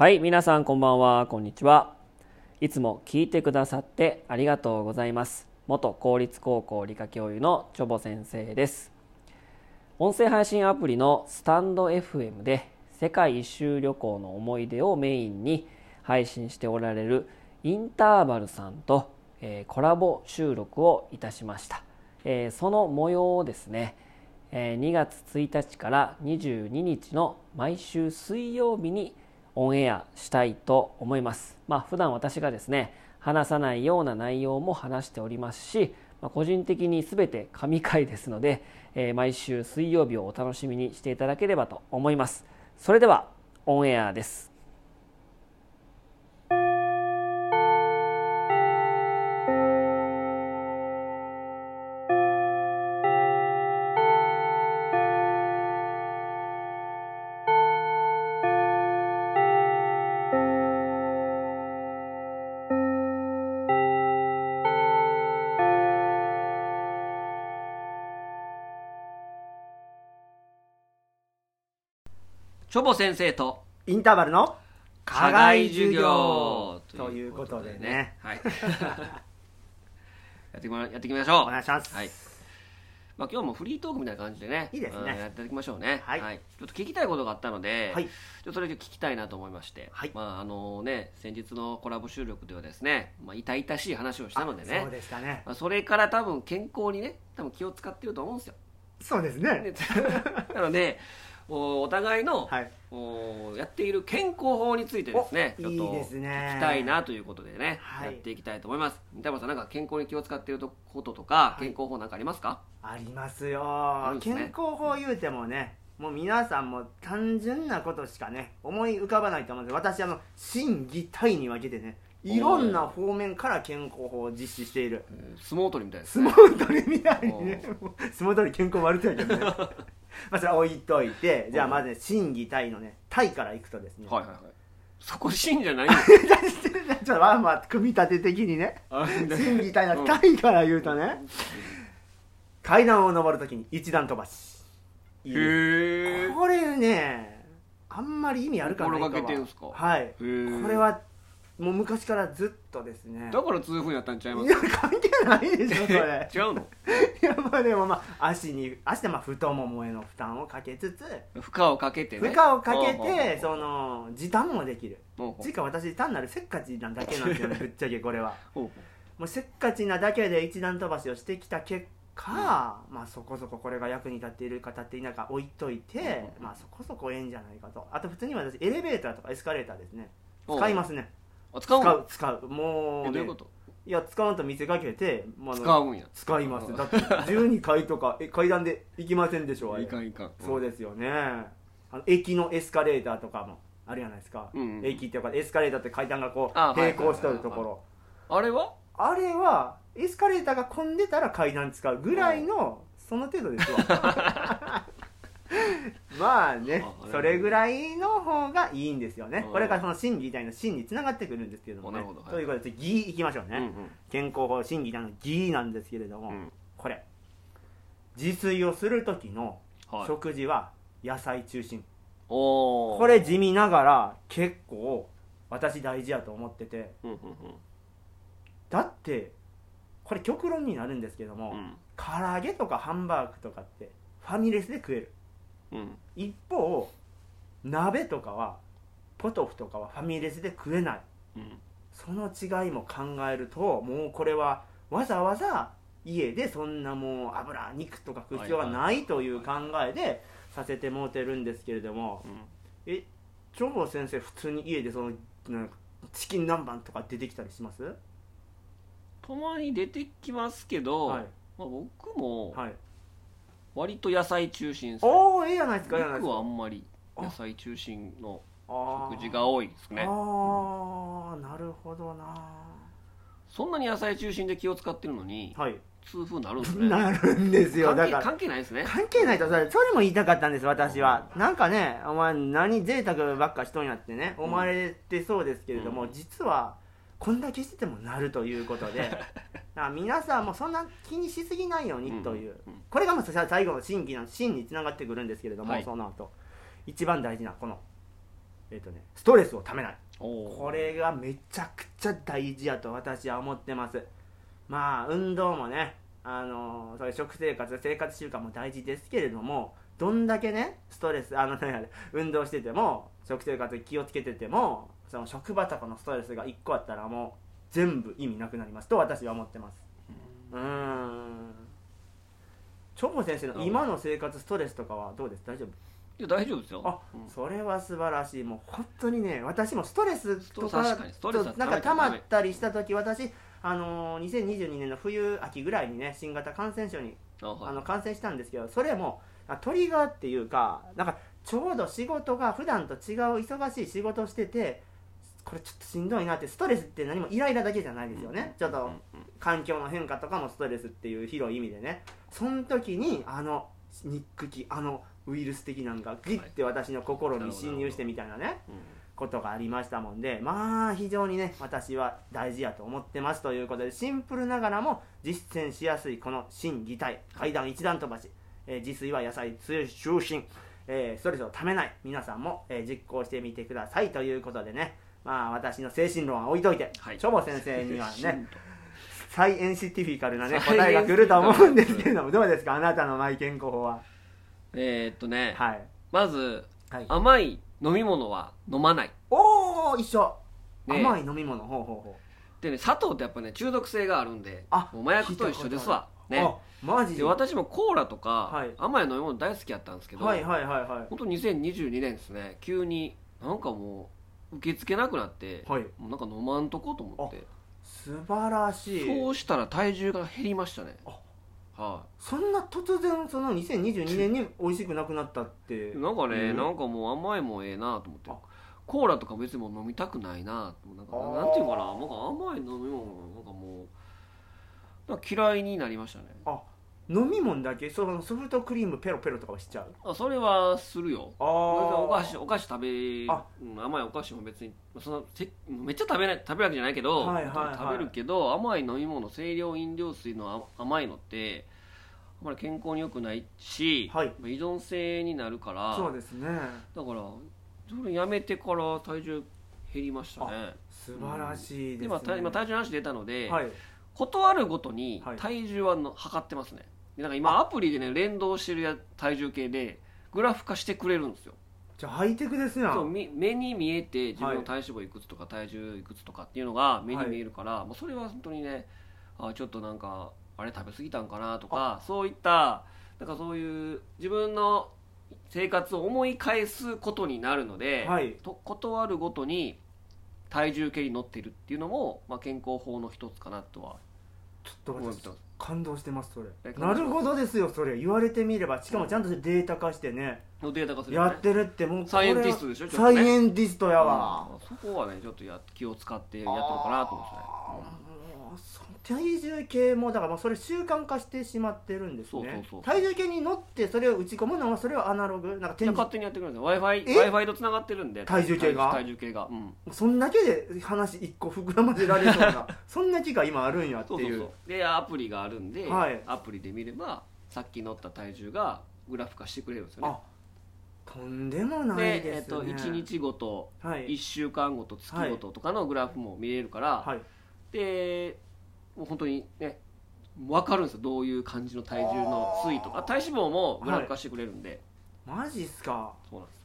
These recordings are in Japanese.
はい皆さんこんばんは。こんにちは。いつも聞いてくださってありがとうございます。元公立高校理科教諭のチョボ先生です。音声配信アプリのスタンド FM で世界一周旅行の思い出をメインに配信しておられるインターバルさんと、えーコラボ収録をいたしました、えーその模様をですねえー2月1日から22日の毎週水曜日にオンエアしたいと思います。まあ普段私がですね話さないような内容も話しておりますし、まあ個人的に全て神回ですので、えー毎週水曜日をお楽しみにしていただければと思います。それではオンエアです。チョボ先生とインターバルの課外授業ということでね。はい。やっていきまやっていきましょう。お願いしますはい。まあ今日もフリートークみたいな感じでね。いいですねうんやっていきましょうね。はいちょっと聞きたいことがあったので、はいちょっとそれで聞きたいなと思いまして、はいまああのね先日のコラボ収録ではですね、まあ痛々しい話をしたのでねそう。でしたねまあそれから多分健康にね多分気を使ってると思うんですよ。そうですねね なのでおお互いの、はい。おやっている健康法についてですね。ちょっとおいいですね。聞きたいなということでね、はい。やっていきたいと思います。三田村さんなんか健康に気を使っていることとか、い。健康法なんかありますか？ありますよ。ね。健康法言うてもねもう皆さんも単純なことしかね思い浮かばないと思うんです。私あの心技体に分けてねいろんな方面から健康法を実施している。えー相撲取りみたいです相ね撲取りみたいにね。相撲取り健康悪そうやけどね まあそれは置いといてじゃあまずね心技体のね体からいくとですね。はいはいはい。そこ芯じゃないんだ ちょっとまあまあ組み立て的にね。あ心技体の体から言うとね階段を登るときに一段飛ばし。へえこれねあんまり意味あるかないかは。はい。これはもう昔からずっとですね。だから痛風になったんちゃいます？いや関係ないでしょそれ。違うの？いやまあでもまあ足に足でまあ太ももへの負担をかけつつ負荷をかけてね。負荷をかけてその時短もできる。うほうほう。つうか私単なるせっかちなだけなんですよね ぶっちゃけこれは。ほうほもうせっかちなだけで一段飛ばしをしてきた結果、まあそこそここれが役に立っているか立っていないか置いといて、うん。まあそこそこええんじゃないかと。あと普通に私エレベーターとかエスカレーターですね。う。使いますねあ使うの使う使う。もうねえどういうこと？いや使うと見せかけて、まああの使うんや。使います。だって12階とかえ階段で行きませんでしょ？あれ。いかん。いかん。そうですよね。あの駅のエスカレーターとかもあるじゃないですか、うんうん駅っていうかエスカレーターって階段がこうあはいはい。並行しとるところ。あれは？あれはエスカレーターが混んでたら階段使うぐらいのその程度ですわ まあねあそれぐらいの方がいいんですよね。うんこれからその心技体の心につながってくるんですけれどもね。ということで次義いきましょうね、うんうん。健康法心技体の義なんですけれども、うんこれ。自炊をする時のはい。食事は野菜中心、これ地味ながら結構私大事やと思ってて。うんうん。だってこれ極論になるんですけども、うん。唐揚げとかハンバーグとかってファミレスで食えるうん。一方鍋とかはポトフとかはファミレスで食えない。うん。その違いも考えるともうこれはわざわざ家でそんなもう油肉とか食う必要はないという考えでさせてもうてるんですけれども。うん。えチョボ先生普通に家でそのなんかチキン南蛮とか出てきたりします？たまに出てきますけど、はい。まあ、僕もはい割と野菜中心ですね。おおええやないですかええやないで肉はあんまりあ野菜中心の食事が多いですね。ああなるほどな。そんなに野菜中心で気を使ってるのにはい。痛風になるんですね。なるんですよ。関係だから。関係ないですね。関係ないとそれそれも言いたかったんです私は。なんかねお前何贅沢ばっかしとんやってね思われてそうですけれども、うん。実はこんだけしててもなるということで 皆さんもそんな気にしすぎないようにという、うんうんこれがまあ最後の真偽の真につながってくるんですけれども、はい。その後一番大事なこのえっ、とねストレスをためない。これがめちゃくちゃ大事やと私は思ってます。まあ運動もねあのそういう食生活生活習慣も大事ですけれどもどんだけねストレスあのね運動してても食生活気をつけててもその職場とかのストレスが1個あったらもう全部意味なくなります。と私は思ってます。うーん。チョボ先生の今の生活ストレスとかはどうです？大丈夫？いや大丈夫ですよ。あ、うん。それは素晴らしい。もう本当にね私もストレスとかなんか溜まったりした時私あのー2022年の冬秋ぐらいにね新型感染症にあの感染したんですけどそれもあトリガーっていうかなんかちょうど仕事が普段と違う忙しい仕事をしててこれちょっとしんどいなってストレスって何もイライラだけじゃないですよね。ちょっと環境の変化とかもストレスっていう広い意味でね。その時にあの憎きあのウイルス的なんがグイッて私の心に侵入してみたいなねうん。ことがありましたもんでまあ非常にね私は大事やと思ってますということでシンプルながらも実践しやすいこの心技体。階段一段飛ばし、えー自炊は野菜中心、えーストレスをためない皆さんも、えー実行してみてくださいということでねまあ私の精神論は置いといて、はい。チョボ先生にはねサイエンシティフィカルなね答えが来ると思うんですけれどもどうですか？あなたのマイ健康法は。えーっとねはい、まずはい、甘い飲み物は飲まない。おお一緒、ね。甘い飲み物。ほうほうほう。でね砂糖ってやっぱね中毒性があるんであもう麻薬と一緒ですわ。ね。あマジ？で私もコーラとか、はい。甘い飲み物大好きやったんですけど、はいはいはいはい。本当2022年ですね。急になんかもう受け付けなくなって、はい。もうなんか飲まんとこうと思って。素晴らしい。そうしたら体重が減りましたね。あはそんな突然その2022年に美味しくなくなったって。い、なんかね、うん。なんかもう甘いもんええなと思って。あ。コーラとか別にもう飲みたくないなとなんかあー。なんていうかな。なんか甘い飲み物なんかもうなんか嫌いになりましたね。あ飲み物だけ？そのソフトクリームペロペロとかはしちゃう？あそれはするよ。あお菓あ子お菓子食べあ。うん甘いお菓子も別にそのせめっちゃ食べない食べるわけじゃないけど、はいはいはい。食べるけど甘い飲み物清涼飲料水のあ甘いのってあまり健康に良くないし、はい。依存性になるからそうですね。だからそれやめてから体重減りましたね。素晴らしいですね。で今体今体重の話出たので、はい。断るごとにはい。体重はの測ってますねでなんか今アプリでね連動してるや体重計でグラフ化してくれるんですよ。じゃあハイテクですやそう目に見えて自分はい。の体脂肪いくつとか体重いくつとかっていうのが目に見えるから、もうそれは本当にねあちょっとなんかあれ食べ過ぎたんかなとかそういったなんかそういう自分の生活を思い返すことになるので、はい。と断るごとに体重計に乗ってるっていうのも、まあ、健康法の一つかなとはちょっと私思ってます感動してますそれ。なるほどですよそれ。言われてみれば。しかもちゃんとデータ化してね、のデータ化するやってるってもうサイエンティストでしょちょっとサねイエンティストやわ、うん。そこはねちょっとや気を使ってやってるかなと思ってね体重計もだからもうそれ習慣化してしまってるんですね。そうそうそう体重計に乗ってそれを打ち込むのはそれはアナログ。なんか勝手にやってくれるんですよ w i f え？I w i とつながってるんで体重計が？体重計が。うん。そんだけで話一個膨らませられそうな そんな機会今あるんやっていう。そうそうでアプリがあるんで、はい。アプリで見ればさっき乗った体重がグラフ化してくれるんですよね。あとんでもないで、ですね。えっと1日ごとはい。1週間ごと月ごととかのグラフも見れるから、はいでもう本当にね分かるんですよ。どういう感じの体重の推移とか。体脂肪もグラフ化してくれるんで、マジっすか？そうなんです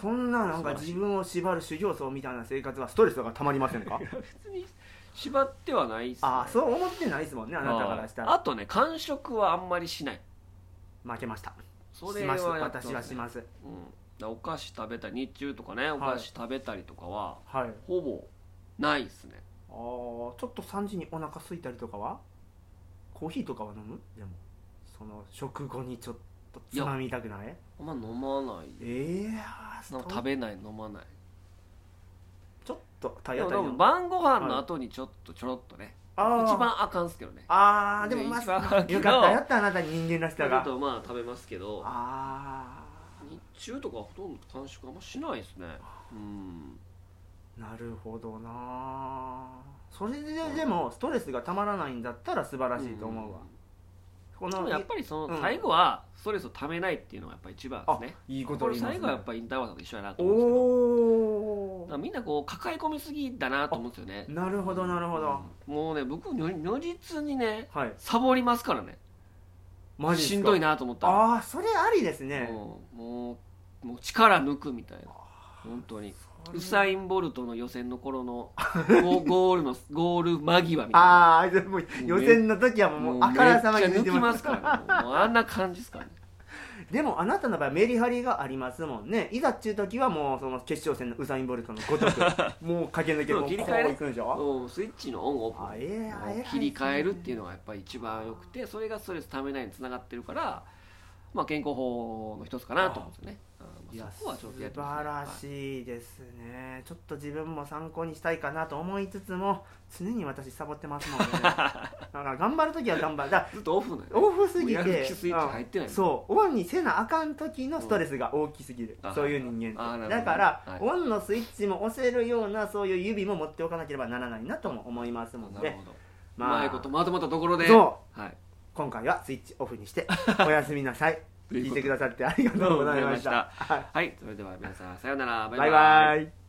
そんななんか自分を縛る修行僧みたいな生活はストレスとかたまりませんか？別に縛ってはないっす、ね、ああそう思ってないですもんねあなたからしたら。あとね間食はあんまりしない。負けました。それはね。私はします。うん、お菓子食べたり日中とかねお菓子食べたりとかは、はい。ほぼないっすねあーちょっと3時にお腹空いたりとかは？コーヒーとかは飲む？でもその食後にちょっとつまみたくない？あんま飲まないええなんか食べない飲まない。ちょっと体当たり晩ご飯の後にちょっとちょろっとね、あー。一番あかんっすけどね。あーでもまあよかったやったあなたに人間らしちょっさが。とまあ食べますけど。あ日中とかほとんど間食あんましないですね。うん。あなるほどな。それででもストレスがたまらないんだったら素晴らしいと思うわ、このやっぱりそうんの最後はストレスをためないっていうのがやっぱり一番ですね、いいこことれ言いますね。最後はやっぱりインターバルと一緒やなと思うんですけど。おだからみんなこう抱え込みすぎだなと思うんですよね。おなるほどなるほど、うん。もうね僕如如実にねはい。サボりますからね。マジしんどいなと思ったら。ああそれありですね。もうもうもう力抜くみたいな。本当にウサイン・ボルトの予選の頃のゴ ゴールのゴール間際みたいな。ああもう予選の時はもうあからさまに抜きますすからね。もうあんな感じですからね。でもあなたの場合メリハリがありますもんね。いざっちゅう時はもうその決勝戦のウサイン・ボルトのごとく もう駆け抜けそうもう切り替えねこういくんでしょ？うんスイッチのオンオフ。あええあええ切り替えるっていうのがやっぱり一番よくてそれがストレスためないにつながってるから、まあ、健康法の一つかなと思うんですよね。あいやそこはちょっとやって素晴らしいですね。ちょっと自分も参考にしたいかなと思いつつも常に私サボってますもんね。だから頑張る時は頑張る。だずっとオフなオフすぎて気スイッチ入ってないうん。そう。オンにせなあかん時のストレスが大きすぎる、うん。そういう人間って。だから、はい。オンのスイッチも押せるようなそういう指も持っておかなければならないなとも思いますのでなるほど、まあうまいことまとまったところで。そう。はい。今回はスイッチオフにしておやすみなさい聞いてくださってありがとうございました。はいはい。それでは皆さんさようなら。バイバイ。バイバイ